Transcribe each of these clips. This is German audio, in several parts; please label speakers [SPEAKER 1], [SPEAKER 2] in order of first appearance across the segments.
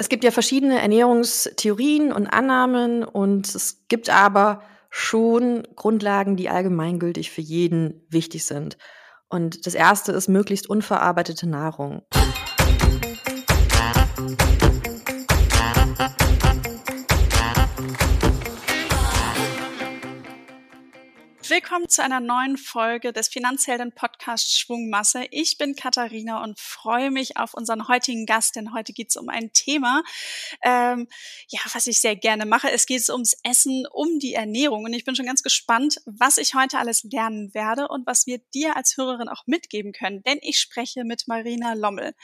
[SPEAKER 1] Es gibt ja verschiedene Ernährungstheorien und Annahmen und es gibt aber schon Grundlagen, die allgemeingültig für jeden wichtig sind. Und das erste ist möglichst unverarbeitete Nahrung.
[SPEAKER 2] Willkommen zu einer neuen Folge des Finanzhelden Podcast Schwungmasse. Ich bin Katharina und freue mich auf unseren heutigen Gast, denn heute geht es um ein Thema, ähm, ja, was ich sehr gerne mache. Es geht ums Essen, um die Ernährung und ich bin schon ganz gespannt, was ich heute alles lernen werde und was wir dir als Hörerin auch mitgeben können, denn ich spreche mit Marina Lommel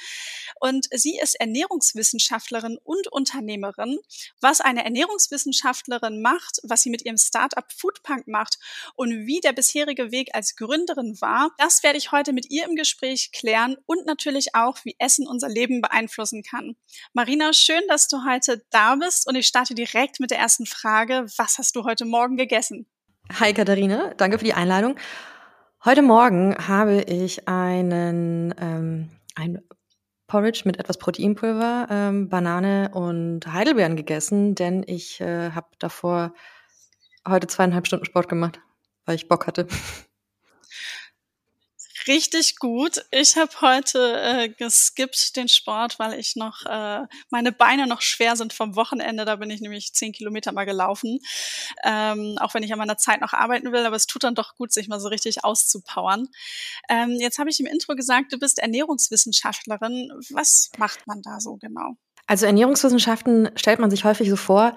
[SPEAKER 2] und sie ist Ernährungswissenschaftlerin und Unternehmerin. Was eine Ernährungswissenschaftlerin macht, was sie mit ihrem Startup Foodpunk macht und wie der bisherige Weg als Gründerin war, das werde ich heute mit ihr im Gespräch klären und natürlich auch, wie Essen unser Leben beeinflussen kann. Marina, schön, dass du heute da bist und ich starte direkt mit der ersten Frage. Was hast du heute Morgen gegessen?
[SPEAKER 1] Hi Katharina, danke für die Einladung. Heute Morgen habe ich einen ähm, ein Porridge mit etwas Proteinpulver, ähm, Banane und Heidelbeeren gegessen, denn ich äh, habe davor heute zweieinhalb Stunden Sport gemacht weil ich Bock hatte.
[SPEAKER 2] Richtig gut. Ich habe heute äh, geskippt den Sport, weil ich noch äh, meine Beine noch schwer sind vom Wochenende. Da bin ich nämlich zehn Kilometer mal gelaufen, ähm, auch wenn ich an meiner Zeit noch arbeiten will. Aber es tut dann doch gut, sich mal so richtig auszupowern. Ähm, jetzt habe ich im Intro gesagt, du bist Ernährungswissenschaftlerin. Was macht man da so genau?
[SPEAKER 1] Also Ernährungswissenschaften stellt man sich häufig so vor,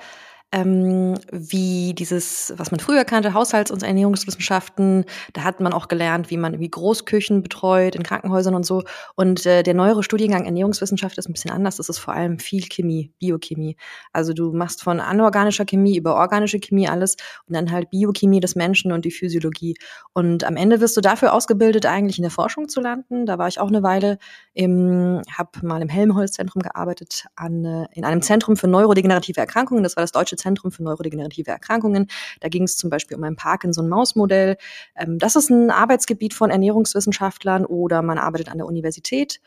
[SPEAKER 1] ähm, wie dieses, was man früher kannte, Haushalts- und Ernährungswissenschaften. Da hat man auch gelernt, wie man irgendwie Großküchen betreut in Krankenhäusern und so. Und äh, der neuere Studiengang Ernährungswissenschaft ist ein bisschen anders. Das ist vor allem viel Chemie, Biochemie. Also du machst von anorganischer Chemie über organische Chemie alles und dann halt Biochemie des Menschen und die Physiologie. Und am Ende wirst du dafür ausgebildet, eigentlich in der Forschung zu landen. Da war ich auch eine Weile im, habe mal im Helmholtz-Zentrum gearbeitet, an, äh, in einem Zentrum für neurodegenerative Erkrankungen. Das war das deutsche Zentrum für neurodegenerative Erkrankungen. Da ging es zum Beispiel um ein Parkinson-Maus-Modell. Ähm, das ist ein Arbeitsgebiet von Ernährungswissenschaftlern oder man arbeitet an der Universität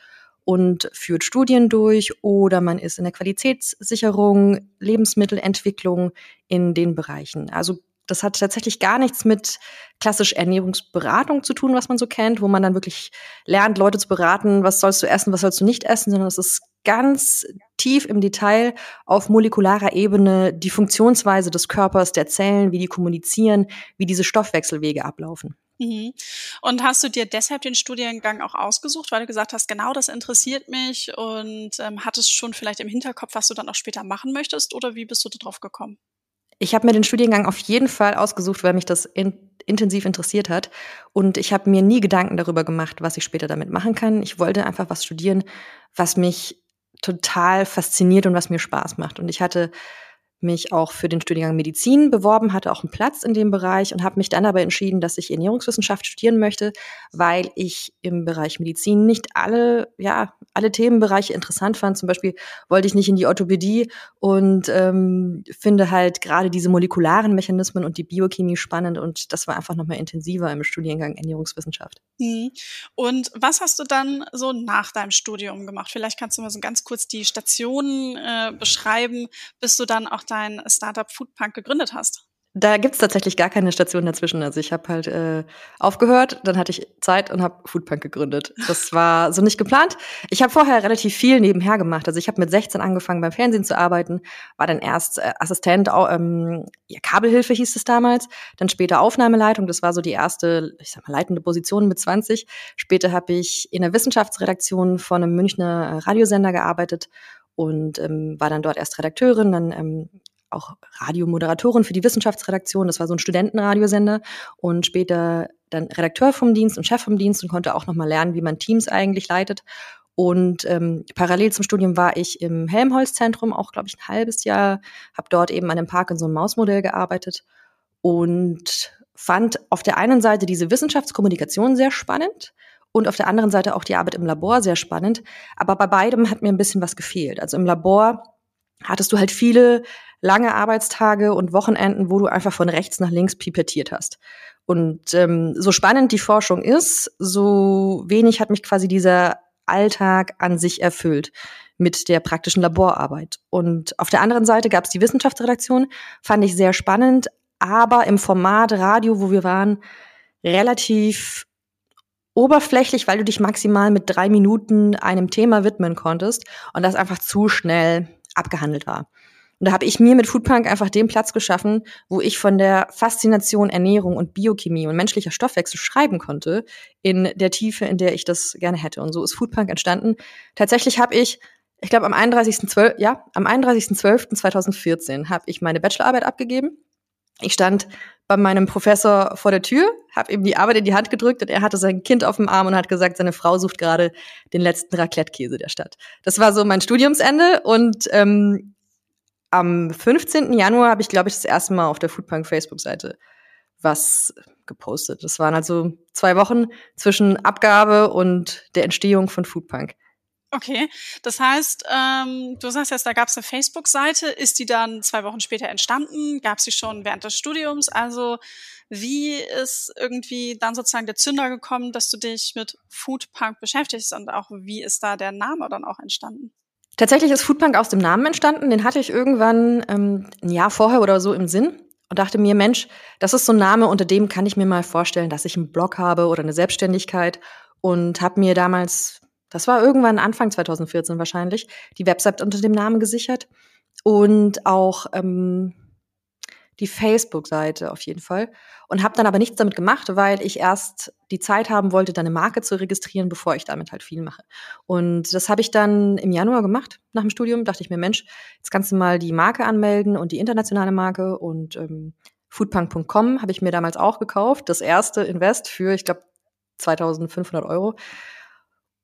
[SPEAKER 1] und führt Studien durch oder man ist in der Qualitätssicherung, Lebensmittelentwicklung in den Bereichen. Also das hat tatsächlich gar nichts mit klassisch Ernährungsberatung zu tun, was man so kennt, wo man dann wirklich lernt, Leute zu beraten, was sollst du essen, was sollst du nicht essen, sondern es ist ganz tief im Detail auf molekularer Ebene die Funktionsweise des Körpers, der Zellen, wie die kommunizieren, wie diese Stoffwechselwege ablaufen.
[SPEAKER 2] Mhm. Und hast du dir deshalb den Studiengang auch ausgesucht, weil du gesagt hast, genau das interessiert mich und ähm, hattest schon vielleicht im Hinterkopf, was du dann auch später machen möchtest oder wie bist du darauf gekommen?
[SPEAKER 1] Ich habe mir den Studiengang auf jeden Fall ausgesucht, weil mich das in, intensiv interessiert hat. Und ich habe mir nie Gedanken darüber gemacht, was ich später damit machen kann. Ich wollte einfach was studieren, was mich total fasziniert und was mir Spaß macht. Und ich hatte mich auch für den Studiengang Medizin beworben, hatte auch einen Platz in dem Bereich und habe mich dann aber entschieden, dass ich Ernährungswissenschaft studieren möchte, weil ich im Bereich Medizin nicht alle, ja, alle Themenbereiche interessant fand. Zum Beispiel wollte ich nicht in die Orthopädie und ähm, finde halt gerade diese molekularen Mechanismen und die Biochemie spannend und das war einfach nochmal intensiver im Studiengang Ernährungswissenschaft.
[SPEAKER 2] Mhm. Und was hast du dann so nach deinem Studium gemacht? Vielleicht kannst du mal so ganz kurz die Stationen äh, beschreiben, bis du dann auch dein Startup Foodpunk gegründet hast?
[SPEAKER 1] Da gibt's tatsächlich gar keine Station dazwischen. Also ich habe halt äh, aufgehört, dann hatte ich Zeit und habe Foodpunk gegründet. Das war so nicht geplant. Ich habe vorher relativ viel nebenher gemacht. Also ich habe mit 16 angefangen beim Fernsehen zu arbeiten, war dann erst äh, Assistent, ähm, ja, Kabelhilfe hieß es damals, dann später Aufnahmeleitung. Das war so die erste, ich sag mal, leitende Position mit 20. Später habe ich in der Wissenschaftsredaktion von einem Münchner äh, Radiosender gearbeitet und ähm, war dann dort erst Redakteurin, dann ähm, auch Radiomoderatorin für die Wissenschaftsredaktion. Das war so ein Studentenradiosender und später dann Redakteur vom Dienst und Chef vom Dienst und konnte auch nochmal lernen, wie man Teams eigentlich leitet. Und ähm, parallel zum Studium war ich im Helmholtz-Zentrum, auch glaube ich ein halbes Jahr, habe dort eben an dem Parkinson-Maus-Modell gearbeitet und fand auf der einen Seite diese Wissenschaftskommunikation sehr spannend und auf der anderen Seite auch die Arbeit im Labor sehr spannend. Aber bei beidem hat mir ein bisschen was gefehlt. Also im Labor hattest du halt viele lange Arbeitstage und Wochenenden, wo du einfach von rechts nach links pipettiert hast. Und ähm, so spannend die Forschung ist, so wenig hat mich quasi dieser Alltag an sich erfüllt. mit der praktischen Laborarbeit. Und auf der anderen Seite gab es die Wissenschaftsredaktion, fand ich sehr spannend, aber im Format Radio, wo wir waren, relativ oberflächlich, weil du dich maximal mit drei Minuten einem Thema widmen konntest und das einfach zu schnell abgehandelt war. Und da habe ich mir mit Foodpunk einfach den Platz geschaffen, wo ich von der Faszination Ernährung und Biochemie und menschlicher Stoffwechsel schreiben konnte, in der Tiefe, in der ich das gerne hätte. Und so ist Foodpunk entstanden. Tatsächlich habe ich, ich glaube am 31.12., ja, am 31.12.2014 habe ich meine Bachelorarbeit abgegeben. Ich stand bei meinem Professor vor der Tür, habe ihm die Arbeit in die Hand gedrückt und er hatte sein Kind auf dem Arm und hat gesagt, seine Frau sucht gerade den letzten Raclette-Käse der Stadt. Das war so mein Studiumsende und ähm, am 15. Januar habe ich, glaube ich, das erste Mal auf der Foodpunk Facebook-Seite was gepostet. Das waren also zwei Wochen zwischen Abgabe und der Entstehung von Foodpunk.
[SPEAKER 2] Okay, das heißt, ähm, du sagst jetzt, da gab es eine Facebook-Seite. Ist die dann zwei Wochen später entstanden? Gab sie schon während des Studiums? Also wie ist irgendwie dann sozusagen der Zünder gekommen, dass du dich mit Foodpunk beschäftigst und auch wie ist da der Name dann auch entstanden?
[SPEAKER 1] Tatsächlich ist Foodpunk aus dem Namen entstanden. Den hatte ich irgendwann ähm, ein Jahr vorher oder so im Sinn und dachte mir, Mensch, das ist so ein Name, unter dem kann ich mir mal vorstellen, dass ich einen Blog habe oder eine Selbstständigkeit und habe mir damals das war irgendwann Anfang 2014 wahrscheinlich, die Website unter dem Namen gesichert und auch ähm, die Facebook-Seite auf jeden Fall. Und habe dann aber nichts damit gemacht, weil ich erst die Zeit haben wollte, dann eine Marke zu registrieren, bevor ich damit halt viel mache. Und das habe ich dann im Januar gemacht, nach dem Studium. Dachte ich mir, Mensch, jetzt kannst du mal die Marke anmelden und die internationale Marke. Und ähm, foodpunk.com habe ich mir damals auch gekauft. Das erste Invest für, ich glaube, 2500 Euro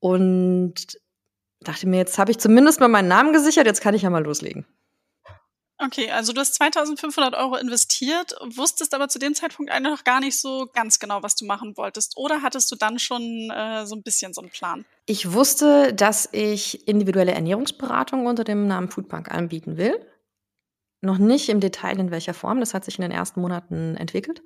[SPEAKER 1] und dachte mir, jetzt habe ich zumindest mal meinen Namen gesichert, jetzt kann ich ja mal loslegen.
[SPEAKER 2] Okay, also du hast 2500 Euro investiert, wusstest aber zu dem Zeitpunkt eigentlich noch gar nicht so ganz genau, was du machen wolltest. Oder hattest du dann schon äh, so ein bisschen so einen Plan?
[SPEAKER 1] Ich wusste, dass ich individuelle Ernährungsberatung unter dem Namen Foodbank anbieten will. Noch nicht im Detail in welcher Form, das hat sich in den ersten Monaten entwickelt.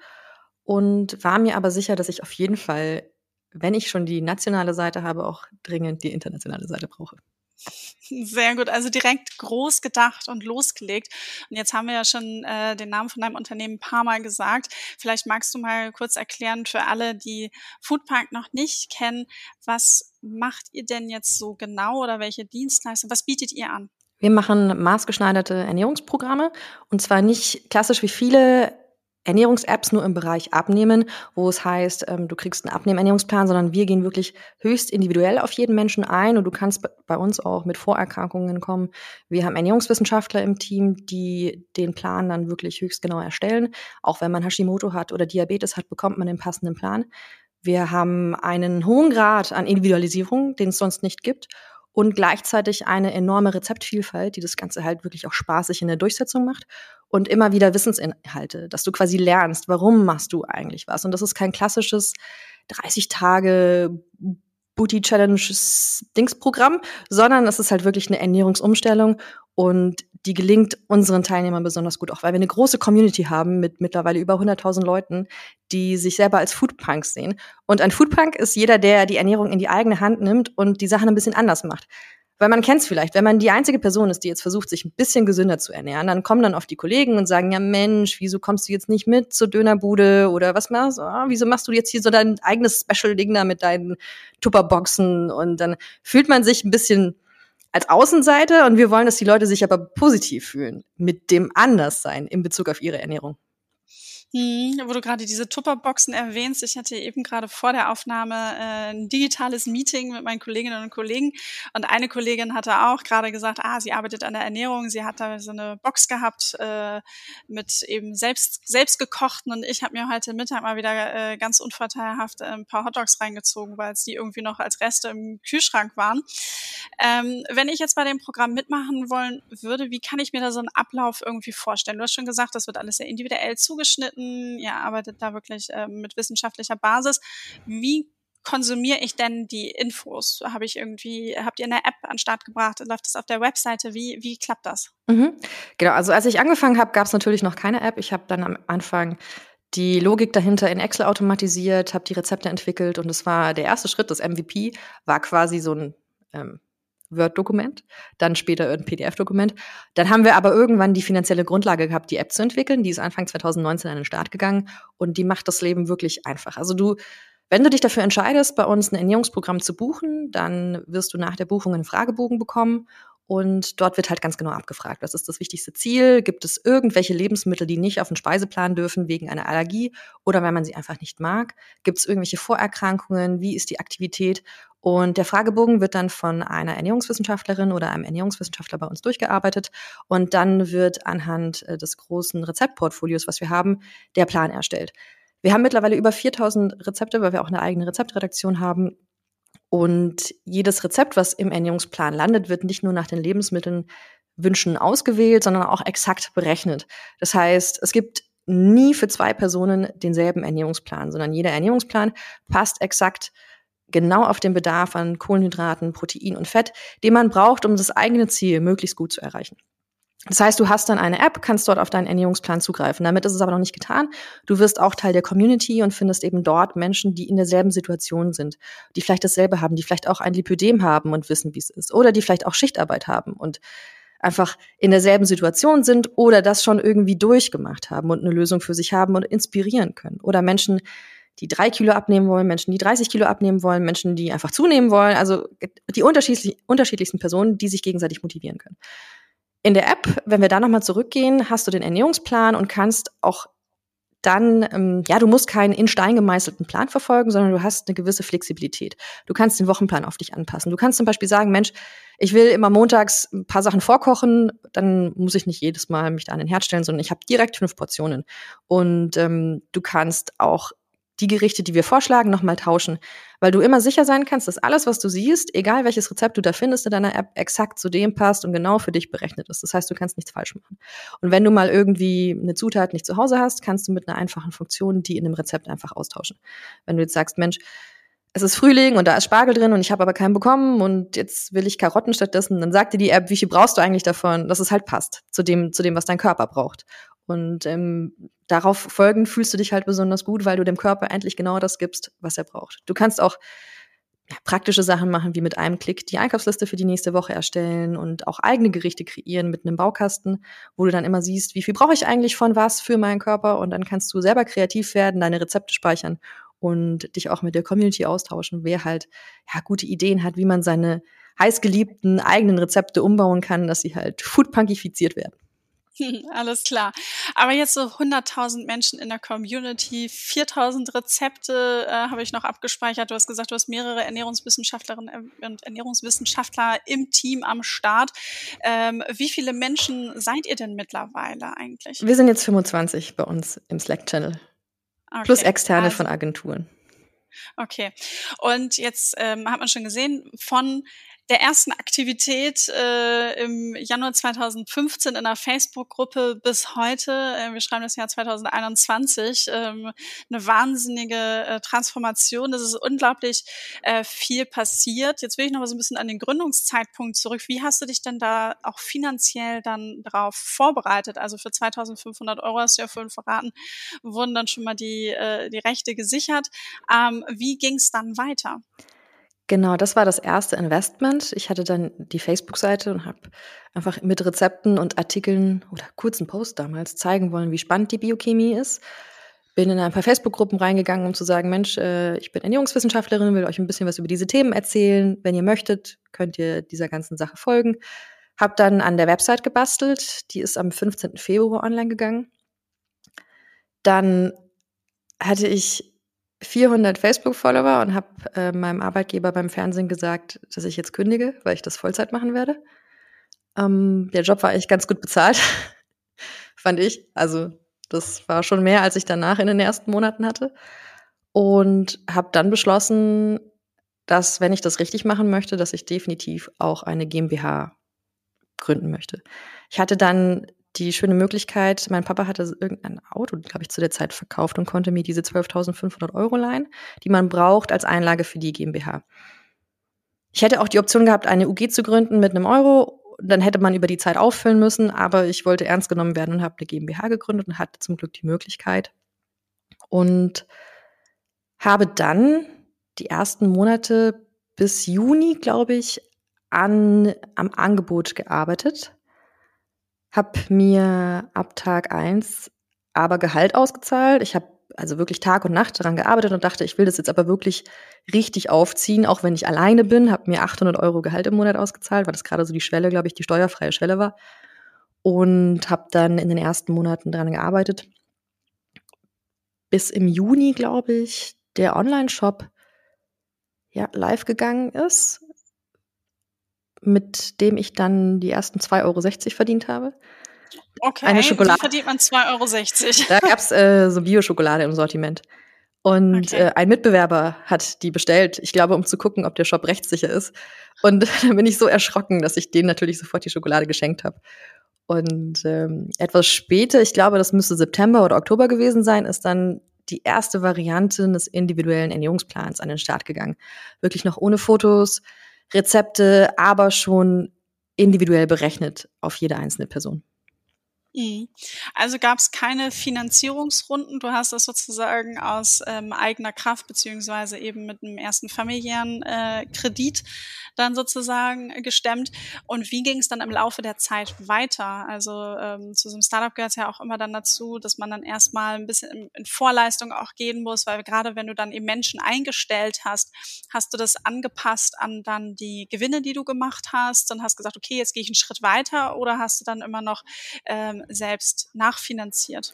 [SPEAKER 1] Und war mir aber sicher, dass ich auf jeden Fall wenn ich schon die nationale Seite habe, auch dringend die internationale Seite brauche.
[SPEAKER 2] Sehr gut, also direkt groß gedacht und losgelegt. Und jetzt haben wir ja schon äh, den Namen von deinem Unternehmen ein paar Mal gesagt. Vielleicht magst du mal kurz erklären für alle, die Foodpark noch nicht kennen, was macht ihr denn jetzt so genau oder welche Dienstleistungen, was bietet ihr an?
[SPEAKER 1] Wir machen maßgeschneiderte Ernährungsprogramme und zwar nicht klassisch wie viele Ernährungs-Apps nur im Bereich Abnehmen, wo es heißt, ähm, du kriegst einen Abnehmen-Ernährungsplan, sondern wir gehen wirklich höchst individuell auf jeden Menschen ein und du kannst bei uns auch mit Vorerkrankungen kommen. Wir haben Ernährungswissenschaftler im Team, die den Plan dann wirklich höchst genau erstellen. Auch wenn man Hashimoto hat oder Diabetes hat, bekommt man den passenden Plan. Wir haben einen hohen Grad an Individualisierung, den es sonst nicht gibt und gleichzeitig eine enorme Rezeptvielfalt, die das Ganze halt wirklich auch spaßig in der Durchsetzung macht und immer wieder Wissensinhalte, dass du quasi lernst, warum machst du eigentlich was. Und das ist kein klassisches 30 Tage Booty Challenge Dingsprogramm, sondern es ist halt wirklich eine Ernährungsumstellung und die gelingt unseren Teilnehmern besonders gut, auch weil wir eine große Community haben mit mittlerweile über 100.000 Leuten, die sich selber als Foodpunks sehen. Und ein Foodpunk ist jeder, der die Ernährung in die eigene Hand nimmt und die Sachen ein bisschen anders macht. Weil man kennt es vielleicht, wenn man die einzige Person ist, die jetzt versucht, sich ein bisschen gesünder zu ernähren, dann kommen dann oft die Kollegen und sagen, ja Mensch, wieso kommst du jetzt nicht mit zur Dönerbude oder was machst du? Oh, wieso machst du jetzt hier so dein eigenes Special-Ding da mit deinen Tupperboxen? Und dann fühlt man sich ein bisschen als Außenseite und wir wollen, dass die Leute sich aber positiv fühlen mit dem Anderssein in Bezug auf ihre Ernährung.
[SPEAKER 2] Hm, wo du gerade diese Tupperboxen erwähnst, ich hatte eben gerade vor der Aufnahme äh, ein digitales Meeting mit meinen Kolleginnen und Kollegen. Und eine Kollegin hatte auch gerade gesagt, ah, sie arbeitet an der Ernährung, sie hat da so eine Box gehabt äh, mit eben selbst selbst gekochten. Und ich habe mir heute Mittag mal wieder äh, ganz unvorteilhaft äh, ein paar Hotdogs reingezogen, weil es die irgendwie noch als Reste im Kühlschrank waren. Ähm, wenn ich jetzt bei dem Programm mitmachen wollen würde, wie kann ich mir da so einen Ablauf irgendwie vorstellen? Du hast schon gesagt, das wird alles sehr individuell zugeschnitten Daten, ihr arbeitet da wirklich äh, mit wissenschaftlicher Basis. Wie konsumiere ich denn die Infos? Habe ich irgendwie, habt ihr eine App an den Start gebracht? Läuft das auf der Webseite? Wie, wie klappt das?
[SPEAKER 1] Mhm. Genau, also als ich angefangen habe, gab es natürlich noch keine App. Ich habe dann am Anfang die Logik dahinter in Excel automatisiert, habe die Rezepte entwickelt und es war der erste Schritt, das MVP, war quasi so ein ähm, Word-Dokument, dann später ein PDF-Dokument. Dann haben wir aber irgendwann die finanzielle Grundlage gehabt, die App zu entwickeln. Die ist Anfang 2019 an den Start gegangen und die macht das Leben wirklich einfach. Also du wenn du dich dafür entscheidest, bei uns ein Ernährungsprogramm zu buchen, dann wirst du nach der Buchung einen Fragebogen bekommen und dort wird halt ganz genau abgefragt, was ist das wichtigste Ziel? Gibt es irgendwelche Lebensmittel, die nicht auf den Speiseplan dürfen wegen einer Allergie oder weil man sie einfach nicht mag? Gibt es irgendwelche Vorerkrankungen? Wie ist die Aktivität? Und der Fragebogen wird dann von einer Ernährungswissenschaftlerin oder einem Ernährungswissenschaftler bei uns durchgearbeitet. Und dann wird anhand äh, des großen Rezeptportfolios, was wir haben, der Plan erstellt. Wir haben mittlerweile über 4000 Rezepte, weil wir auch eine eigene Rezeptredaktion haben. Und jedes Rezept, was im Ernährungsplan landet, wird nicht nur nach den Lebensmitteln Wünschen ausgewählt, sondern auch exakt berechnet. Das heißt, es gibt nie für zwei Personen denselben Ernährungsplan, sondern jeder Ernährungsplan passt exakt genau auf den Bedarf an Kohlenhydraten, Protein und Fett, den man braucht, um das eigene Ziel möglichst gut zu erreichen. Das heißt, du hast dann eine App, kannst dort auf deinen Ernährungsplan zugreifen. Damit ist es aber noch nicht getan. Du wirst auch Teil der Community und findest eben dort Menschen, die in derselben Situation sind, die vielleicht dasselbe haben, die vielleicht auch ein Lipödem haben und wissen, wie es ist, oder die vielleicht auch Schichtarbeit haben und einfach in derselben Situation sind oder das schon irgendwie durchgemacht haben und eine Lösung für sich haben und inspirieren können. Oder Menschen, die drei Kilo abnehmen wollen, Menschen, die 30 Kilo abnehmen wollen, Menschen, die einfach zunehmen wollen. Also die unterschiedlich, unterschiedlichsten Personen, die sich gegenseitig motivieren können. In der App, wenn wir da nochmal zurückgehen, hast du den Ernährungsplan und kannst auch dann, ähm, ja, du musst keinen in Stein gemeißelten Plan verfolgen, sondern du hast eine gewisse Flexibilität. Du kannst den Wochenplan auf dich anpassen. Du kannst zum Beispiel sagen, Mensch, ich will immer montags ein paar Sachen vorkochen, dann muss ich nicht jedes Mal mich da an den Herd stellen, sondern ich habe direkt fünf Portionen. Und ähm, du kannst auch die Gerichte, die wir vorschlagen, nochmal tauschen. Weil du immer sicher sein kannst, dass alles, was du siehst, egal welches Rezept du da findest in deiner App, exakt zu dem passt und genau für dich berechnet ist. Das heißt, du kannst nichts falsch machen. Und wenn du mal irgendwie eine Zutat nicht zu Hause hast, kannst du mit einer einfachen Funktion die in dem Rezept einfach austauschen. Wenn du jetzt sagst, Mensch, es ist Frühling und da ist Spargel drin und ich habe aber keinen bekommen und jetzt will ich Karotten stattdessen, dann sagt dir die App, wie viel brauchst du eigentlich davon, dass es halt passt zu dem, zu dem, was dein Körper braucht. Und ähm, darauf folgend fühlst du dich halt besonders gut, weil du dem Körper endlich genau das gibst, was er braucht. Du kannst auch ja, praktische Sachen machen, wie mit einem Klick die Einkaufsliste für die nächste Woche erstellen und auch eigene Gerichte kreieren mit einem Baukasten, wo du dann immer siehst, wie viel brauche ich eigentlich von was für meinen Körper und dann kannst du selber kreativ werden, deine Rezepte speichern und dich auch mit der Community austauschen, wer halt ja gute Ideen hat, wie man seine heißgeliebten eigenen Rezepte umbauen kann, dass sie halt foodpunkifiziert werden.
[SPEAKER 2] Alles klar. Aber jetzt so 100.000 Menschen in der Community, 4.000 Rezepte äh, habe ich noch abgespeichert. Du hast gesagt, du hast mehrere Ernährungswissenschaftlerinnen und Ernährungswissenschaftler im Team am Start. Ähm, wie viele Menschen seid ihr denn mittlerweile eigentlich?
[SPEAKER 1] Wir sind jetzt 25 bei uns im Slack-Channel. Okay. Plus externe also. von Agenturen.
[SPEAKER 2] Okay. Und jetzt ähm, hat man schon gesehen, von der ersten Aktivität äh, im Januar 2015 in einer Facebook-Gruppe bis heute, äh, wir schreiben das Jahr 2021, ähm, eine wahnsinnige äh, Transformation. Das ist unglaublich äh, viel passiert. Jetzt will ich noch mal so ein bisschen an den Gründungszeitpunkt zurück. Wie hast du dich denn da auch finanziell dann darauf vorbereitet? Also für 2500 Euro hast du ja vorhin verraten, wurden dann schon mal die, äh, die Rechte gesichert. Ähm, wie ging es dann weiter?
[SPEAKER 1] Genau, das war das erste Investment. Ich hatte dann die Facebook-Seite und habe einfach mit Rezepten und Artikeln oder kurzen Post damals zeigen wollen, wie spannend die Biochemie ist. Bin in ein paar Facebook-Gruppen reingegangen, um zu sagen, Mensch, äh, ich bin Ernährungswissenschaftlerin, will euch ein bisschen was über diese Themen erzählen. Wenn ihr möchtet, könnt ihr dieser ganzen Sache folgen. Hab dann an der Website gebastelt. Die ist am 15. Februar online gegangen. Dann hatte ich 400 Facebook-Follower und habe äh, meinem Arbeitgeber beim Fernsehen gesagt, dass ich jetzt kündige, weil ich das Vollzeit machen werde. Ähm, der Job war eigentlich ganz gut bezahlt, fand ich. Also das war schon mehr, als ich danach in den ersten Monaten hatte. Und habe dann beschlossen, dass, wenn ich das richtig machen möchte, dass ich definitiv auch eine GmbH gründen möchte. Ich hatte dann die schöne Möglichkeit, mein Papa hatte irgendein Auto, glaube ich, zu der Zeit verkauft und konnte mir diese 12.500 Euro leihen, die man braucht als Einlage für die GmbH. Ich hätte auch die Option gehabt, eine UG zu gründen mit einem Euro. Dann hätte man über die Zeit auffüllen müssen, aber ich wollte ernst genommen werden und habe eine GmbH gegründet und hatte zum Glück die Möglichkeit. Und habe dann die ersten Monate bis Juni, glaube ich, an, am Angebot gearbeitet, habe mir ab Tag eins aber Gehalt ausgezahlt. Ich habe also wirklich Tag und Nacht daran gearbeitet und dachte, ich will das jetzt aber wirklich richtig aufziehen, auch wenn ich alleine bin, habe mir 800 Euro Gehalt im Monat ausgezahlt, weil das gerade so die Schwelle, glaube ich, die steuerfreie Schwelle war. Und habe dann in den ersten Monaten daran gearbeitet. Bis im Juni, glaube ich, der Online-Shop ja, live gegangen ist, mit dem ich dann die ersten 2,60 Euro verdient habe.
[SPEAKER 2] Okay, eine Schokolade. Verdient man 2,60 Euro?
[SPEAKER 1] Da gab's äh, so Bio-Schokolade im Sortiment. Und okay. äh, ein Mitbewerber hat die bestellt, ich glaube, um zu gucken, ob der Shop rechtssicher ist. Und dann bin ich so erschrocken, dass ich denen natürlich sofort die Schokolade geschenkt habe. Und ähm, etwas später, ich glaube, das müsste September oder Oktober gewesen sein, ist dann die erste Variante des individuellen Ernährungsplans an den Start gegangen. Wirklich noch ohne Fotos, Rezepte, aber schon individuell berechnet auf jede einzelne Person.
[SPEAKER 2] Mhm. Also gab es keine Finanzierungsrunden. Du hast das sozusagen aus ähm, eigener Kraft beziehungsweise eben mit einem ersten familiären äh, Kredit dann sozusagen gestemmt. Und wie ging es dann im Laufe der Zeit weiter? Also ähm, zu so einem Startup gehört es ja auch immer dann dazu, dass man dann erstmal ein bisschen in, in Vorleistung auch gehen muss, weil gerade wenn du dann eben Menschen eingestellt hast, hast du das angepasst an dann die Gewinne, die du gemacht hast und hast gesagt, okay, jetzt gehe ich einen Schritt weiter oder hast du dann immer noch ähm, selbst nachfinanziert?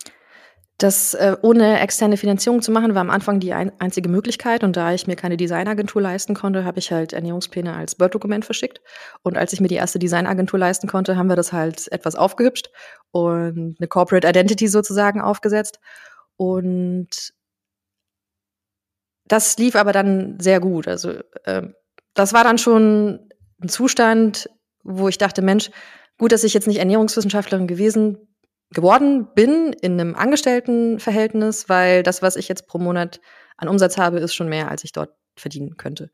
[SPEAKER 1] Das äh, ohne externe Finanzierung zu machen, war am Anfang die ein, einzige Möglichkeit. Und da ich mir keine Designagentur leisten konnte, habe ich halt Ernährungspläne als Word-Dokument verschickt. Und als ich mir die erste Designagentur leisten konnte, haben wir das halt etwas aufgehübscht und eine Corporate Identity sozusagen aufgesetzt. Und das lief aber dann sehr gut. Also äh, das war dann schon ein Zustand, wo ich dachte, Mensch, Gut, dass ich jetzt nicht Ernährungswissenschaftlerin gewesen geworden bin in einem Angestelltenverhältnis, weil das, was ich jetzt pro Monat an Umsatz habe, ist schon mehr, als ich dort verdienen könnte.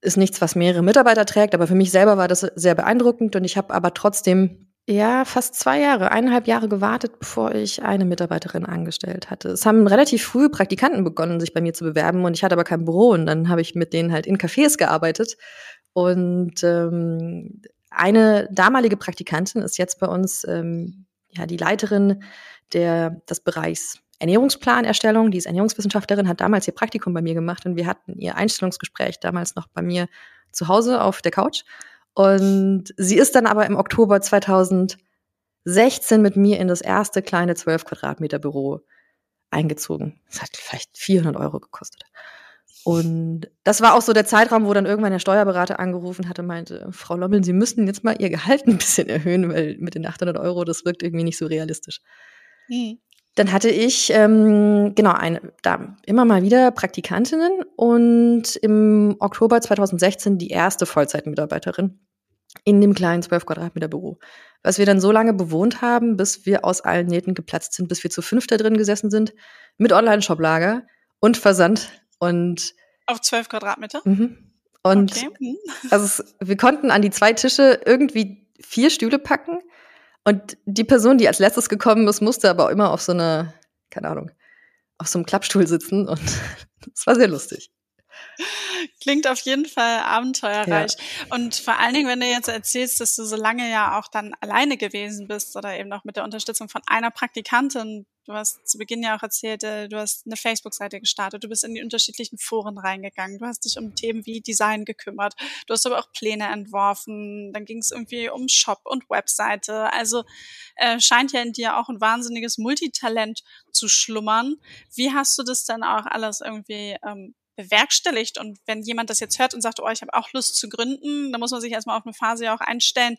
[SPEAKER 1] Ist nichts, was mehrere Mitarbeiter trägt, aber für mich selber war das sehr beeindruckend und ich habe aber trotzdem ja fast zwei Jahre, eineinhalb Jahre gewartet, bevor ich eine Mitarbeiterin angestellt hatte. Es haben relativ früh Praktikanten begonnen, sich bei mir zu bewerben und ich hatte aber kein Büro und dann habe ich mit denen halt in Cafés gearbeitet und ähm, eine damalige Praktikantin ist jetzt bei uns ähm, ja die Leiterin der, des Bereichs Ernährungsplanerstellung. Die ist Ernährungswissenschaftlerin, hat damals ihr Praktikum bei mir gemacht und wir hatten ihr Einstellungsgespräch damals noch bei mir zu Hause auf der Couch. Und sie ist dann aber im Oktober 2016 mit mir in das erste kleine 12 Quadratmeter Büro eingezogen. Das hat vielleicht 400 Euro gekostet. Und das war auch so der Zeitraum, wo dann irgendwann der Steuerberater angerufen hatte, meinte, Frau Lommel, Sie müssten jetzt mal Ihr Gehalt ein bisschen erhöhen, weil mit den 800 Euro, das wirkt irgendwie nicht so realistisch. Mhm. Dann hatte ich, ähm, genau, eine, da immer mal wieder Praktikantinnen und im Oktober 2016 die erste Vollzeitmitarbeiterin in dem kleinen 12 Quadratmeter Büro. Was wir dann so lange bewohnt haben, bis wir aus allen Nähten geplatzt sind, bis wir zu fünf da drin gesessen sind, mit Online-Shop-Lager und Versand und
[SPEAKER 2] auf zwölf Quadratmeter?
[SPEAKER 1] Mhm. Und okay. Mhm. also es, wir konnten an die zwei Tische irgendwie vier Stühle packen. Und die Person, die als letztes gekommen ist, musste aber auch immer auf so einer, keine Ahnung, auf so einem Klappstuhl sitzen. Und es war sehr lustig.
[SPEAKER 2] Klingt auf jeden Fall abenteuerreich. Ja. Und vor allen Dingen, wenn du jetzt erzählst, dass du so lange ja auch dann alleine gewesen bist oder eben auch mit der Unterstützung von einer Praktikantin. Du hast zu Beginn ja auch erzählt, äh, du hast eine Facebook-Seite gestartet, du bist in die unterschiedlichen Foren reingegangen, du hast dich um Themen wie Design gekümmert, du hast aber auch Pläne entworfen, dann ging es irgendwie um Shop und Webseite. Also äh, scheint ja in dir auch ein wahnsinniges Multitalent zu schlummern. Wie hast du das dann auch alles irgendwie ähm, bewerkstelligt. Und wenn jemand das jetzt hört und sagt, oh, ich habe auch Lust zu gründen, dann muss man sich erstmal auf eine Phase ja auch einstellen,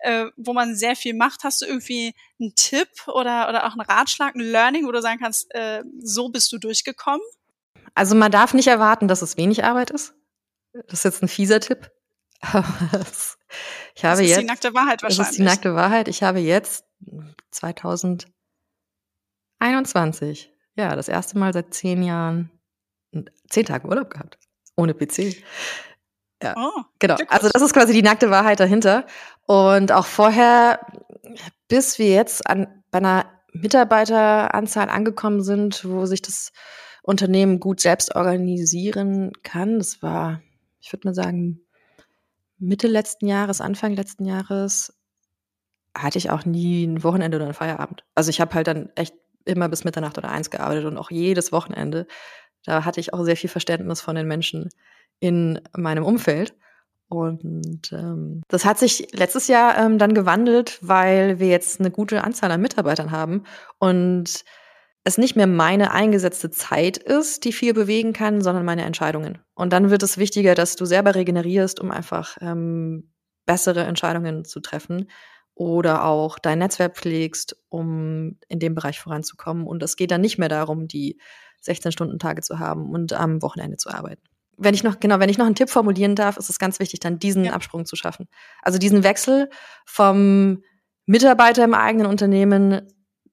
[SPEAKER 2] äh, wo man sehr viel macht. Hast du irgendwie einen Tipp oder, oder auch einen Ratschlag, ein Learning, wo du sagen kannst, äh, so bist du durchgekommen?
[SPEAKER 1] Also man darf nicht erwarten, dass es wenig Arbeit ist. Das ist jetzt ein fieser Tipp. ich habe das ist
[SPEAKER 2] jetzt, die nackte Wahrheit wahrscheinlich.
[SPEAKER 1] Das ist die nackte Wahrheit. Ich habe jetzt 2021, ja, das erste Mal seit zehn Jahren zehn Tage Urlaub gehabt. Ohne PC. Ja, oh, genau. Also das ist quasi die nackte Wahrheit dahinter. Und auch vorher, bis wir jetzt an, bei einer Mitarbeiteranzahl angekommen sind, wo sich das Unternehmen gut selbst organisieren kann, das war, ich würde mal sagen, Mitte letzten Jahres, Anfang letzten Jahres hatte ich auch nie ein Wochenende oder einen Feierabend. Also ich habe halt dann echt immer bis Mitternacht oder eins gearbeitet und auch jedes Wochenende. Da hatte ich auch sehr viel Verständnis von den Menschen in meinem Umfeld. Und ähm, das hat sich letztes Jahr ähm, dann gewandelt, weil wir jetzt eine gute Anzahl an Mitarbeitern haben und es nicht mehr meine eingesetzte Zeit ist, die viel bewegen kann, sondern meine Entscheidungen. Und dann wird es wichtiger, dass du selber regenerierst, um einfach ähm, bessere Entscheidungen zu treffen oder auch dein Netzwerk pflegst, um in dem Bereich voranzukommen. Und es geht dann nicht mehr darum, die 16-Stunden-Tage zu haben und am Wochenende zu arbeiten wenn ich noch, genau, wenn ich noch einen Tipp formulieren darf, ist es ganz wichtig, dann diesen ja. Absprung zu schaffen. Also diesen Wechsel vom Mitarbeiter im eigenen Unternehmen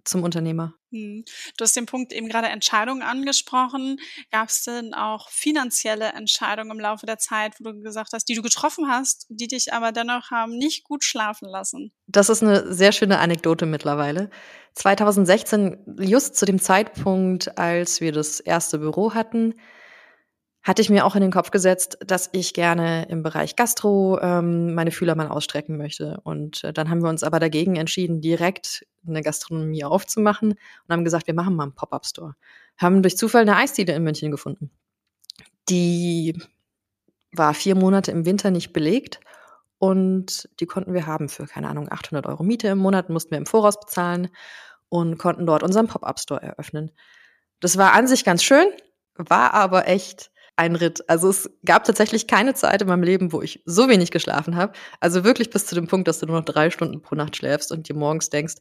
[SPEAKER 1] zum Unternehmer.
[SPEAKER 2] Hm. Du hast den Punkt eben gerade Entscheidungen angesprochen. Gab es denn auch finanzielle Entscheidungen im Laufe der Zeit, wo du gesagt hast, die du getroffen hast, die dich aber dennoch haben nicht gut schlafen lassen?
[SPEAKER 1] Das ist eine sehr schöne Anekdote mittlerweile. 2016, just zu dem Zeitpunkt, als wir das erste Büro hatten, hatte ich mir auch in den Kopf gesetzt, dass ich gerne im Bereich Gastro ähm, meine Fühler mal ausstrecken möchte. Und äh, dann haben wir uns aber dagegen entschieden, direkt eine Gastronomie aufzumachen und haben gesagt, wir machen mal einen Pop-up-Store. Haben durch Zufall eine Eisdiele in München gefunden. Die war vier Monate im Winter nicht belegt und die konnten wir haben für, keine Ahnung, 800 Euro Miete im Monat, mussten wir im Voraus bezahlen und konnten dort unseren Pop-up-Store eröffnen. Das war an sich ganz schön, war aber echt ein Ritt. Also es gab tatsächlich keine Zeit in meinem Leben, wo ich so wenig geschlafen habe. Also wirklich bis zu dem Punkt, dass du nur noch drei Stunden pro Nacht schläfst und dir morgens denkst,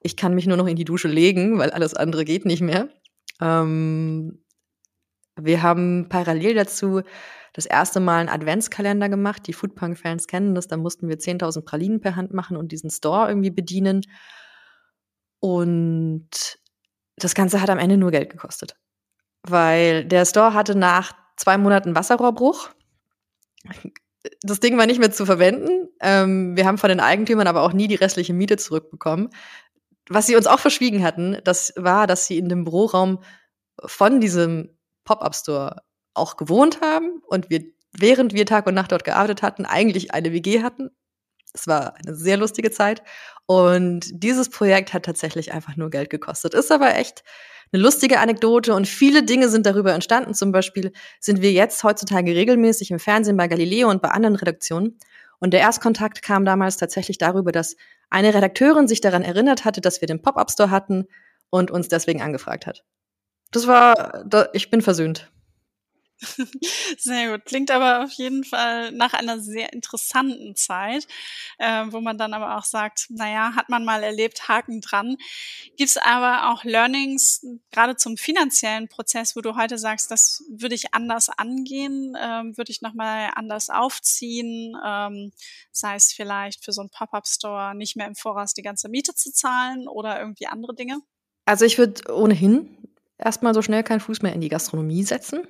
[SPEAKER 1] ich kann mich nur noch in die Dusche legen, weil alles andere geht nicht mehr. Ähm, wir haben parallel dazu das erste Mal einen Adventskalender gemacht. Die Foodpunk-Fans kennen das. Da mussten wir 10.000 Pralinen per Hand machen und diesen Store irgendwie bedienen. Und das Ganze hat am Ende nur Geld gekostet. Weil der Store hatte nach zwei Monaten Wasserrohrbruch. Das Ding war nicht mehr zu verwenden. Ähm, wir haben von den Eigentümern aber auch nie die restliche Miete zurückbekommen. Was sie uns auch verschwiegen hatten, das war, dass sie in dem Büroraum von diesem Pop-up-Store auch gewohnt haben und wir, während wir Tag und Nacht dort gearbeitet hatten, eigentlich eine WG hatten. Es war eine sehr lustige Zeit. Und dieses Projekt hat tatsächlich einfach nur Geld gekostet. Ist aber echt eine lustige Anekdote und viele Dinge sind darüber entstanden. Zum Beispiel sind wir jetzt heutzutage regelmäßig im Fernsehen bei Galileo und bei anderen Redaktionen. Und der Erstkontakt kam damals tatsächlich darüber, dass eine Redakteurin sich daran erinnert hatte, dass wir den Pop-up-Store hatten und uns deswegen angefragt hat. Das war, ich bin versöhnt.
[SPEAKER 2] Sehr gut. Klingt aber auf jeden Fall nach einer sehr interessanten Zeit, äh, wo man dann aber auch sagt, naja, hat man mal erlebt, Haken dran. Gibt es aber auch Learnings, gerade zum finanziellen Prozess, wo du heute sagst, das würde ich anders angehen, ähm, würde ich nochmal anders aufziehen, ähm, sei es vielleicht für so einen Pop-up-Store nicht mehr im Voraus die ganze Miete zu zahlen oder irgendwie andere Dinge?
[SPEAKER 1] Also ich würde ohnehin erstmal so schnell keinen Fuß mehr in die Gastronomie setzen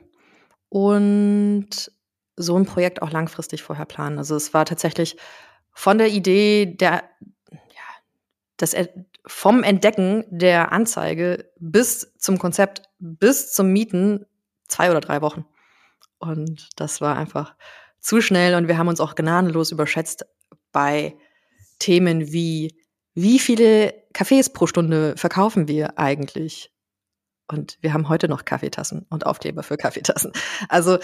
[SPEAKER 1] und so ein Projekt auch langfristig vorher planen. Also es war tatsächlich von der Idee der, ja, das, vom Entdecken der Anzeige bis zum Konzept, bis zum Mieten zwei oder drei Wochen. Und das war einfach zu schnell und wir haben uns auch gnadenlos überschätzt bei Themen wie, wie viele Kaffees pro Stunde verkaufen wir eigentlich? Und wir haben heute noch Kaffeetassen und Aufkleber für Kaffeetassen. Also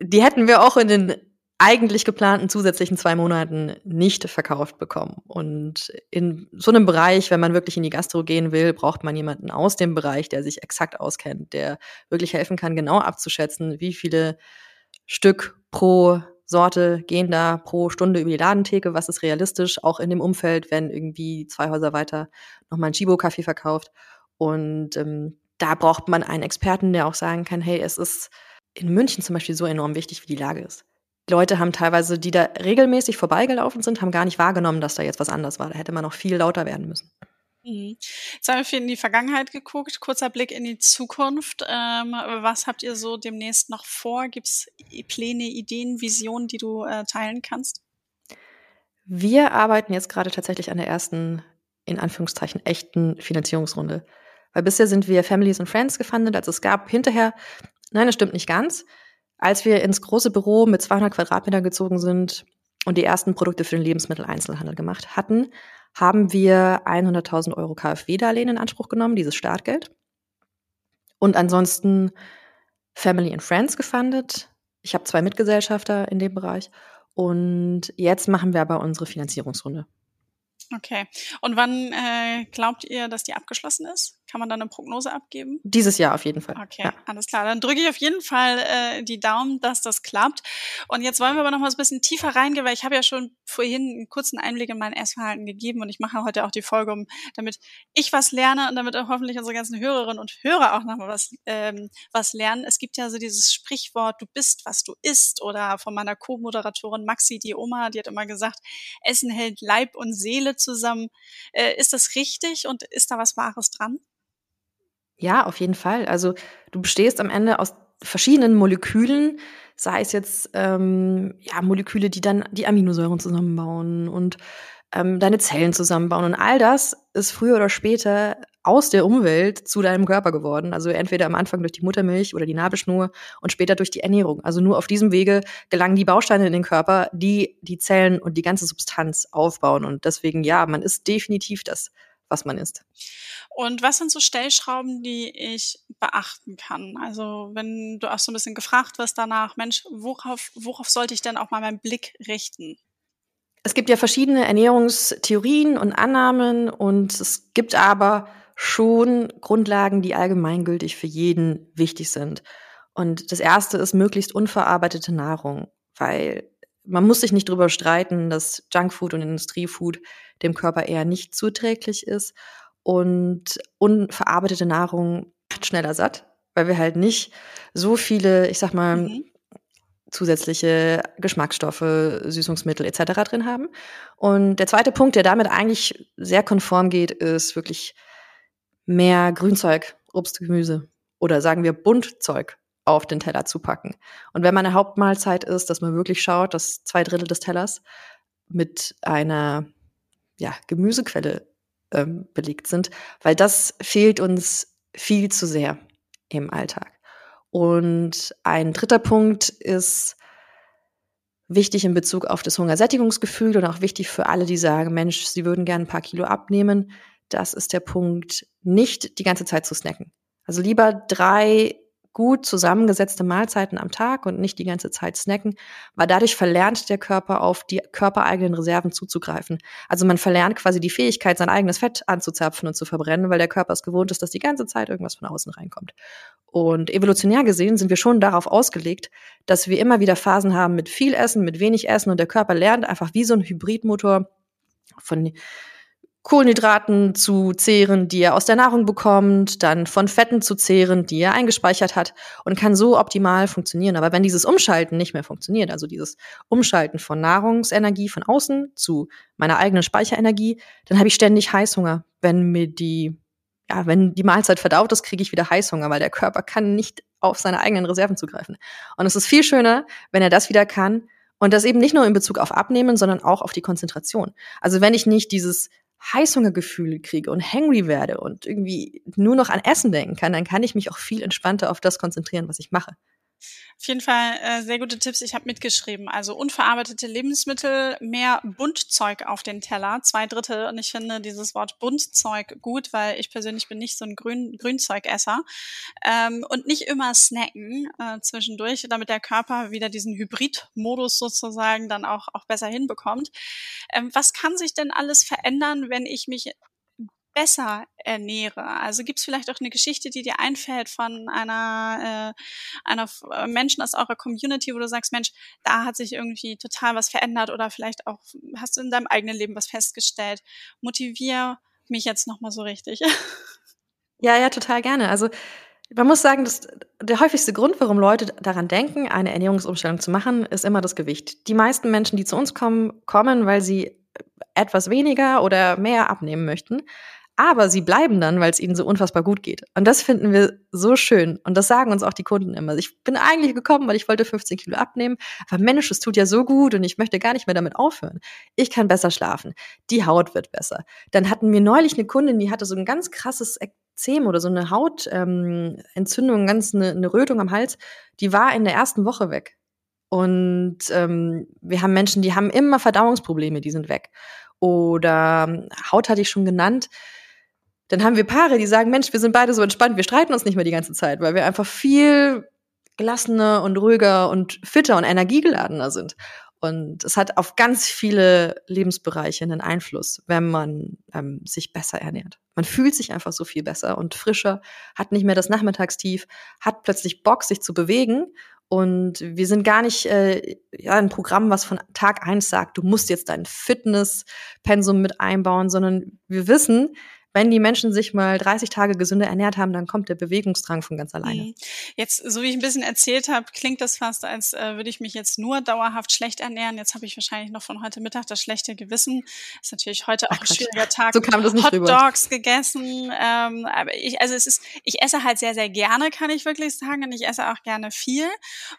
[SPEAKER 1] die hätten wir auch in den eigentlich geplanten zusätzlichen zwei Monaten nicht verkauft bekommen. Und in so einem Bereich, wenn man wirklich in die Gastro gehen will, braucht man jemanden aus dem Bereich, der sich exakt auskennt, der wirklich helfen kann, genau abzuschätzen, wie viele Stück pro Sorte gehen da pro Stunde über die Ladentheke, was ist realistisch, auch in dem Umfeld, wenn irgendwie zwei Häuser weiter nochmal ein Chibo-Kaffee verkauft. Und ähm, da braucht man einen Experten, der auch sagen kann, hey, es ist in München zum Beispiel so enorm wichtig, wie die Lage ist. Leute haben teilweise, die da regelmäßig vorbeigelaufen sind, haben gar nicht wahrgenommen, dass da jetzt was anders war. Da hätte man noch viel lauter werden müssen.
[SPEAKER 2] Mhm. Jetzt haben wir viel in die Vergangenheit geguckt, kurzer Blick in die Zukunft. Ähm, was habt ihr so demnächst noch vor? Gibt es Pläne, Ideen, Visionen, die du äh, teilen kannst?
[SPEAKER 1] Wir arbeiten jetzt gerade tatsächlich an der ersten, in Anführungszeichen, echten Finanzierungsrunde. Weil bisher sind wir Families and Friends gefundet. Also es gab hinterher, nein, das stimmt nicht ganz. Als wir ins große Büro mit 200 Quadratmetern gezogen sind und die ersten Produkte für den Lebensmitteleinzelhandel gemacht hatten, haben wir 100.000 Euro KfW-Darlehen in Anspruch genommen, dieses Startgeld. Und ansonsten Family and Friends gefundet. Ich habe zwei Mitgesellschafter in dem Bereich. Und jetzt machen wir aber unsere Finanzierungsrunde.
[SPEAKER 2] Okay. Und wann äh, glaubt ihr, dass die abgeschlossen ist? Kann man dann eine Prognose abgeben?
[SPEAKER 1] Dieses Jahr auf jeden Fall.
[SPEAKER 2] Okay, ja. alles klar. Dann drücke ich auf jeden Fall äh, die Daumen, dass das klappt. Und jetzt wollen wir aber noch mal ein bisschen tiefer reingehen, weil ich habe ja schon vorhin einen kurzen Einblick in mein Essverhalten gegeben und ich mache heute auch die Folge, um, damit ich was lerne und damit auch hoffentlich unsere ganzen Hörerinnen und Hörer auch noch mal was, ähm, was lernen. Es gibt ja so dieses Sprichwort, du bist, was du isst oder von meiner Co-Moderatorin Maxi, die Oma, die hat immer gesagt, Essen hält Leib und Seele zusammen. Äh, ist das richtig und ist da was Wahres dran?
[SPEAKER 1] Ja, auf jeden Fall. Also du bestehst am Ende aus verschiedenen Molekülen, sei es jetzt ähm, ja Moleküle, die dann die Aminosäuren zusammenbauen und ähm, deine Zellen zusammenbauen und all das ist früher oder später aus der Umwelt zu deinem Körper geworden. Also entweder am Anfang durch die Muttermilch oder die Nabelschnur und später durch die Ernährung. Also nur auf diesem Wege gelangen die Bausteine in den Körper, die die Zellen und die ganze Substanz aufbauen. Und deswegen ja, man ist definitiv das, was man ist.
[SPEAKER 2] Und was sind so Stellschrauben, die ich beachten kann? Also wenn du auch so ein bisschen gefragt wirst danach, Mensch, worauf, worauf sollte ich denn auch mal meinen Blick richten?
[SPEAKER 1] Es gibt ja verschiedene Ernährungstheorien und Annahmen und es gibt aber schon Grundlagen, die allgemeingültig für jeden wichtig sind. Und das erste ist möglichst unverarbeitete Nahrung, weil man muss sich nicht darüber streiten, dass Junkfood und Industriefood dem Körper eher nicht zuträglich ist. Und unverarbeitete Nahrung macht schneller satt, weil wir halt nicht so viele, ich sag mal, mhm. zusätzliche Geschmacksstoffe, Süßungsmittel etc. drin haben. Und der zweite Punkt, der damit eigentlich sehr konform geht, ist wirklich mehr Grünzeug, Obst, Gemüse oder sagen wir Buntzeug auf den Teller zu packen. Und wenn meine Hauptmahlzeit ist, dass man wirklich schaut, dass zwei Drittel des Tellers mit einer ja, Gemüsequelle ähm, belegt sind, weil das fehlt uns viel zu sehr im Alltag. Und ein dritter Punkt ist wichtig in Bezug auf das Hungersättigungsgefühl und auch wichtig für alle, die sagen, Mensch, sie würden gerne ein paar Kilo abnehmen. Das ist der Punkt, nicht die ganze Zeit zu snacken. Also lieber drei gut zusammengesetzte Mahlzeiten am Tag und nicht die ganze Zeit snacken, weil dadurch verlernt der Körper auf die körpereigenen Reserven zuzugreifen. Also man verlernt quasi die Fähigkeit, sein eigenes Fett anzuzapfen und zu verbrennen, weil der Körper es gewohnt ist, dass die ganze Zeit irgendwas von außen reinkommt. Und evolutionär gesehen sind wir schon darauf ausgelegt, dass wir immer wieder Phasen haben mit viel Essen, mit wenig Essen und der Körper lernt einfach wie so ein Hybridmotor von Kohlenhydraten zu zehren, die er aus der Nahrung bekommt, dann von Fetten zu zehren, die er eingespeichert hat und kann so optimal funktionieren. Aber wenn dieses Umschalten nicht mehr funktioniert, also dieses Umschalten von Nahrungsenergie von außen zu meiner eigenen Speicherenergie, dann habe ich ständig Heißhunger. Wenn mir die, ja, wenn die Mahlzeit verdaut ist, kriege ich wieder Heißhunger, weil der Körper kann nicht auf seine eigenen Reserven zugreifen. Und es ist viel schöner, wenn er das wieder kann, und das eben nicht nur in Bezug auf Abnehmen, sondern auch auf die Konzentration. Also wenn ich nicht dieses Heißhungergefühle kriege und hangry werde und irgendwie nur noch an Essen denken kann, dann kann ich mich auch viel entspannter auf das konzentrieren, was ich mache.
[SPEAKER 2] Auf jeden Fall äh, sehr gute Tipps. Ich habe mitgeschrieben. Also unverarbeitete Lebensmittel, mehr Buntzeug auf den Teller, zwei Drittel. Und ich finde dieses Wort Buntzeug gut, weil ich persönlich bin nicht so ein Grün Grünzeugesser. Ähm, und nicht immer snacken äh, zwischendurch, damit der Körper wieder diesen Hybrid-Modus sozusagen dann auch, auch besser hinbekommt. Ähm, was kann sich denn alles verändern, wenn ich mich besser ernähre? Also gibt es vielleicht auch eine Geschichte, die dir einfällt von einer, äh, einer äh, Menschen aus eurer Community, wo du sagst, Mensch, da hat sich irgendwie total was verändert oder vielleicht auch hast du in deinem eigenen Leben was festgestellt. Motivier mich jetzt nochmal so richtig.
[SPEAKER 1] Ja, ja, total gerne. Also man muss sagen, dass der häufigste Grund, warum Leute daran denken, eine Ernährungsumstellung zu machen, ist immer das Gewicht. Die meisten Menschen, die zu uns kommen, kommen, weil sie etwas weniger oder mehr abnehmen möchten. Aber sie bleiben dann, weil es ihnen so unfassbar gut geht. Und das finden wir so schön. Und das sagen uns auch die Kunden immer. Ich bin eigentlich gekommen, weil ich wollte 15 Kilo abnehmen. Aber Mensch, es tut ja so gut und ich möchte gar nicht mehr damit aufhören. Ich kann besser schlafen. Die Haut wird besser. Dann hatten wir neulich eine Kundin, die hatte so ein ganz krasses Ekzem oder so eine Hautentzündung, ähm, ganz eine, eine Rötung am Hals. Die war in der ersten Woche weg. Und ähm, wir haben Menschen, die haben immer Verdauungsprobleme, die sind weg. Oder ähm, Haut hatte ich schon genannt dann haben wir Paare, die sagen, Mensch, wir sind beide so entspannt, wir streiten uns nicht mehr die ganze Zeit, weil wir einfach viel gelassener und ruhiger und fitter und energiegeladener sind. Und es hat auf ganz viele Lebensbereiche einen Einfluss, wenn man ähm, sich besser ernährt. Man fühlt sich einfach so viel besser und frischer, hat nicht mehr das Nachmittagstief, hat plötzlich Bock, sich zu bewegen. Und wir sind gar nicht äh, ja, ein Programm, was von Tag eins sagt, du musst jetzt dein Fitnesspensum mit einbauen, sondern wir wissen, wenn die Menschen sich mal 30 Tage gesünder ernährt haben, dann kommt der Bewegungsdrang von ganz alleine. Mhm.
[SPEAKER 2] Jetzt, so wie ich ein bisschen erzählt habe, klingt das fast, als äh, würde ich mich jetzt nur dauerhaft schlecht ernähren. Jetzt habe ich wahrscheinlich noch von heute Mittag das schlechte Gewissen. Ist natürlich heute auch Ach, ein schwieriger Tag.
[SPEAKER 1] So kam das nicht
[SPEAKER 2] Hot
[SPEAKER 1] rüber.
[SPEAKER 2] Dogs gegessen. Ähm, aber ich, also es ist, ich esse halt sehr, sehr gerne, kann ich wirklich sagen. Und ich esse auch gerne viel.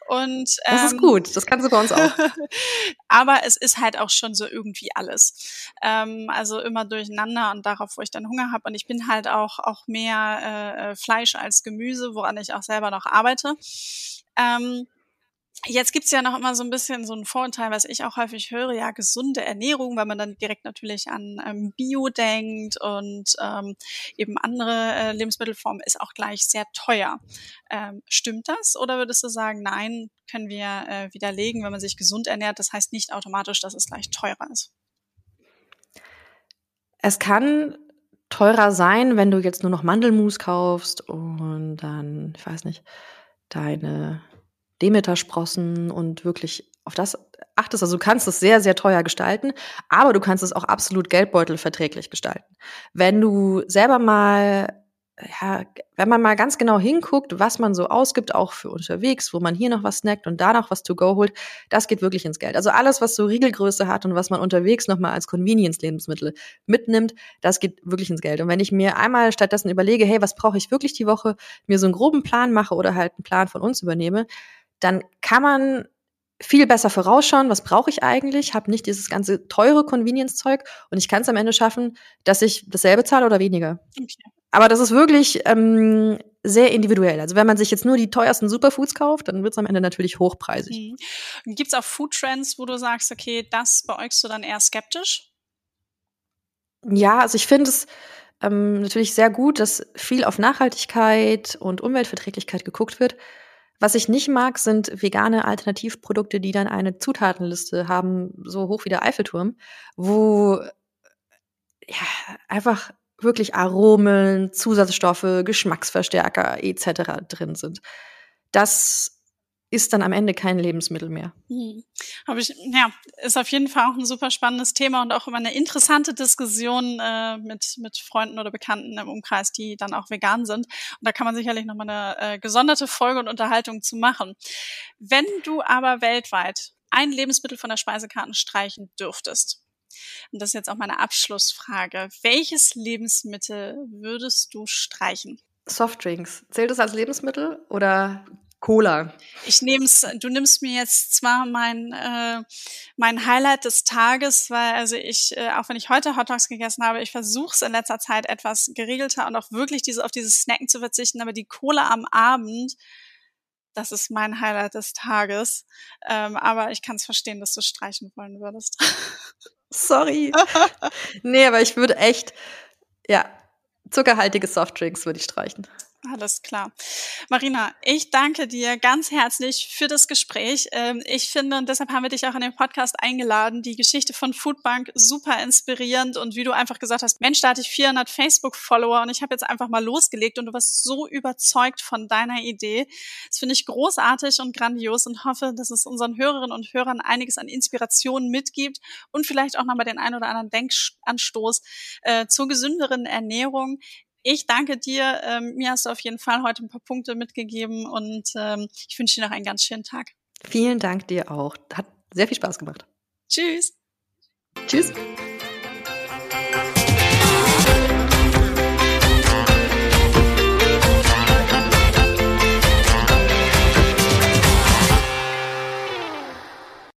[SPEAKER 2] Und
[SPEAKER 1] ähm, das ist ähm, gut. Das kannst du bei uns auch.
[SPEAKER 2] aber es ist halt auch schon so irgendwie alles. Ähm, also immer durcheinander und darauf, wo ich dann Hunger habe. Und ich bin halt auch, auch mehr äh, äh, Fleisch als Gemüse, woran ich auch selber noch arbeite. Ähm, Jetzt gibt's ja noch immer so ein bisschen so ein Vorurteil, was ich auch häufig höre, ja, gesunde Ernährung, weil man dann direkt natürlich an ähm, Bio denkt und ähm, eben andere äh, Lebensmittelformen ist auch gleich sehr teuer. Ähm, stimmt das oder würdest du sagen, nein, können wir äh, widerlegen, wenn man sich gesund ernährt, das heißt nicht automatisch, dass es gleich teurer ist?
[SPEAKER 1] Es kann teurer sein, wenn du jetzt nur noch Mandelmus kaufst und dann, ich weiß nicht, deine Demetersprossen und wirklich auf das achtest. Also du kannst es sehr, sehr teuer gestalten, aber du kannst es auch absolut geldbeutelverträglich gestalten. Wenn du selber mal ja, wenn man mal ganz genau hinguckt, was man so ausgibt, auch für unterwegs, wo man hier noch was snackt und da noch was to go holt, das geht wirklich ins Geld. Also alles, was so Riegelgröße hat und was man unterwegs nochmal als Convenience-Lebensmittel mitnimmt, das geht wirklich ins Geld. Und wenn ich mir einmal stattdessen überlege, hey, was brauche ich wirklich die Woche, mir so einen groben Plan mache oder halt einen Plan von uns übernehme, dann kann man viel besser vorausschauen, was brauche ich eigentlich, habe nicht dieses ganze teure Convenience-Zeug und ich kann es am Ende schaffen, dass ich dasselbe zahle oder weniger. Okay. Aber das ist wirklich ähm, sehr individuell. Also wenn man sich jetzt nur die teuersten Superfoods kauft, dann wird es am Ende natürlich hochpreisig.
[SPEAKER 2] Mhm. Gibt es auch Foodtrends, wo du sagst, okay, das beäugst du dann eher skeptisch?
[SPEAKER 1] Ja, also ich finde es ähm, natürlich sehr gut, dass viel auf Nachhaltigkeit und Umweltverträglichkeit geguckt wird. Was ich nicht mag, sind vegane Alternativprodukte, die dann eine Zutatenliste haben, so hoch wie der Eiffelturm, wo ja einfach wirklich Aromen, Zusatzstoffe, Geschmacksverstärker etc. drin sind. Das ist dann am Ende kein Lebensmittel mehr.
[SPEAKER 2] Hm. Habe ich, ja, ist auf jeden Fall auch ein super spannendes Thema und auch immer eine interessante Diskussion äh, mit, mit Freunden oder Bekannten im Umkreis, die dann auch vegan sind. Und da kann man sicherlich nochmal eine äh, gesonderte Folge und Unterhaltung zu machen. Wenn du aber weltweit ein Lebensmittel von der Speisekarte streichen dürftest, und das ist jetzt auch meine Abschlussfrage. Welches Lebensmittel würdest du streichen?
[SPEAKER 1] Softdrinks. Zählt das als Lebensmittel oder Cola?
[SPEAKER 2] Ich nehm's, du nimmst mir jetzt zwar mein, äh, mein Highlight des Tages, weil also ich, äh, auch wenn ich heute Hot Dogs gegessen habe, ich versuche es in letzter Zeit etwas geregelter und auch wirklich diese, auf dieses Snacken zu verzichten, aber die Cola am Abend, das ist mein Highlight des Tages. Ähm, aber ich kann es verstehen, dass du streichen wollen würdest.
[SPEAKER 1] Sorry. nee, aber ich würde echt, ja, zuckerhaltige Softdrinks würde ich streichen.
[SPEAKER 2] Alles klar. Marina, ich danke dir ganz herzlich für das Gespräch. Ähm, ich finde, und deshalb haben wir dich auch in den Podcast eingeladen, die Geschichte von Foodbank super inspirierend und wie du einfach gesagt hast, Mensch, da hatte ich 400 Facebook-Follower und ich habe jetzt einfach mal losgelegt und du warst so überzeugt von deiner Idee. Das finde ich großartig und grandios und hoffe, dass es unseren Hörerinnen und Hörern einiges an Inspiration mitgibt und vielleicht auch nochmal den ein oder anderen Denkanstoß äh, zur gesünderen Ernährung. Ich danke dir. Ähm, mir hast du auf jeden Fall heute ein paar Punkte mitgegeben und ähm, ich wünsche dir noch einen ganz schönen Tag.
[SPEAKER 1] Vielen Dank dir auch. Hat sehr viel Spaß gemacht.
[SPEAKER 2] Tschüss.
[SPEAKER 1] Tschüss.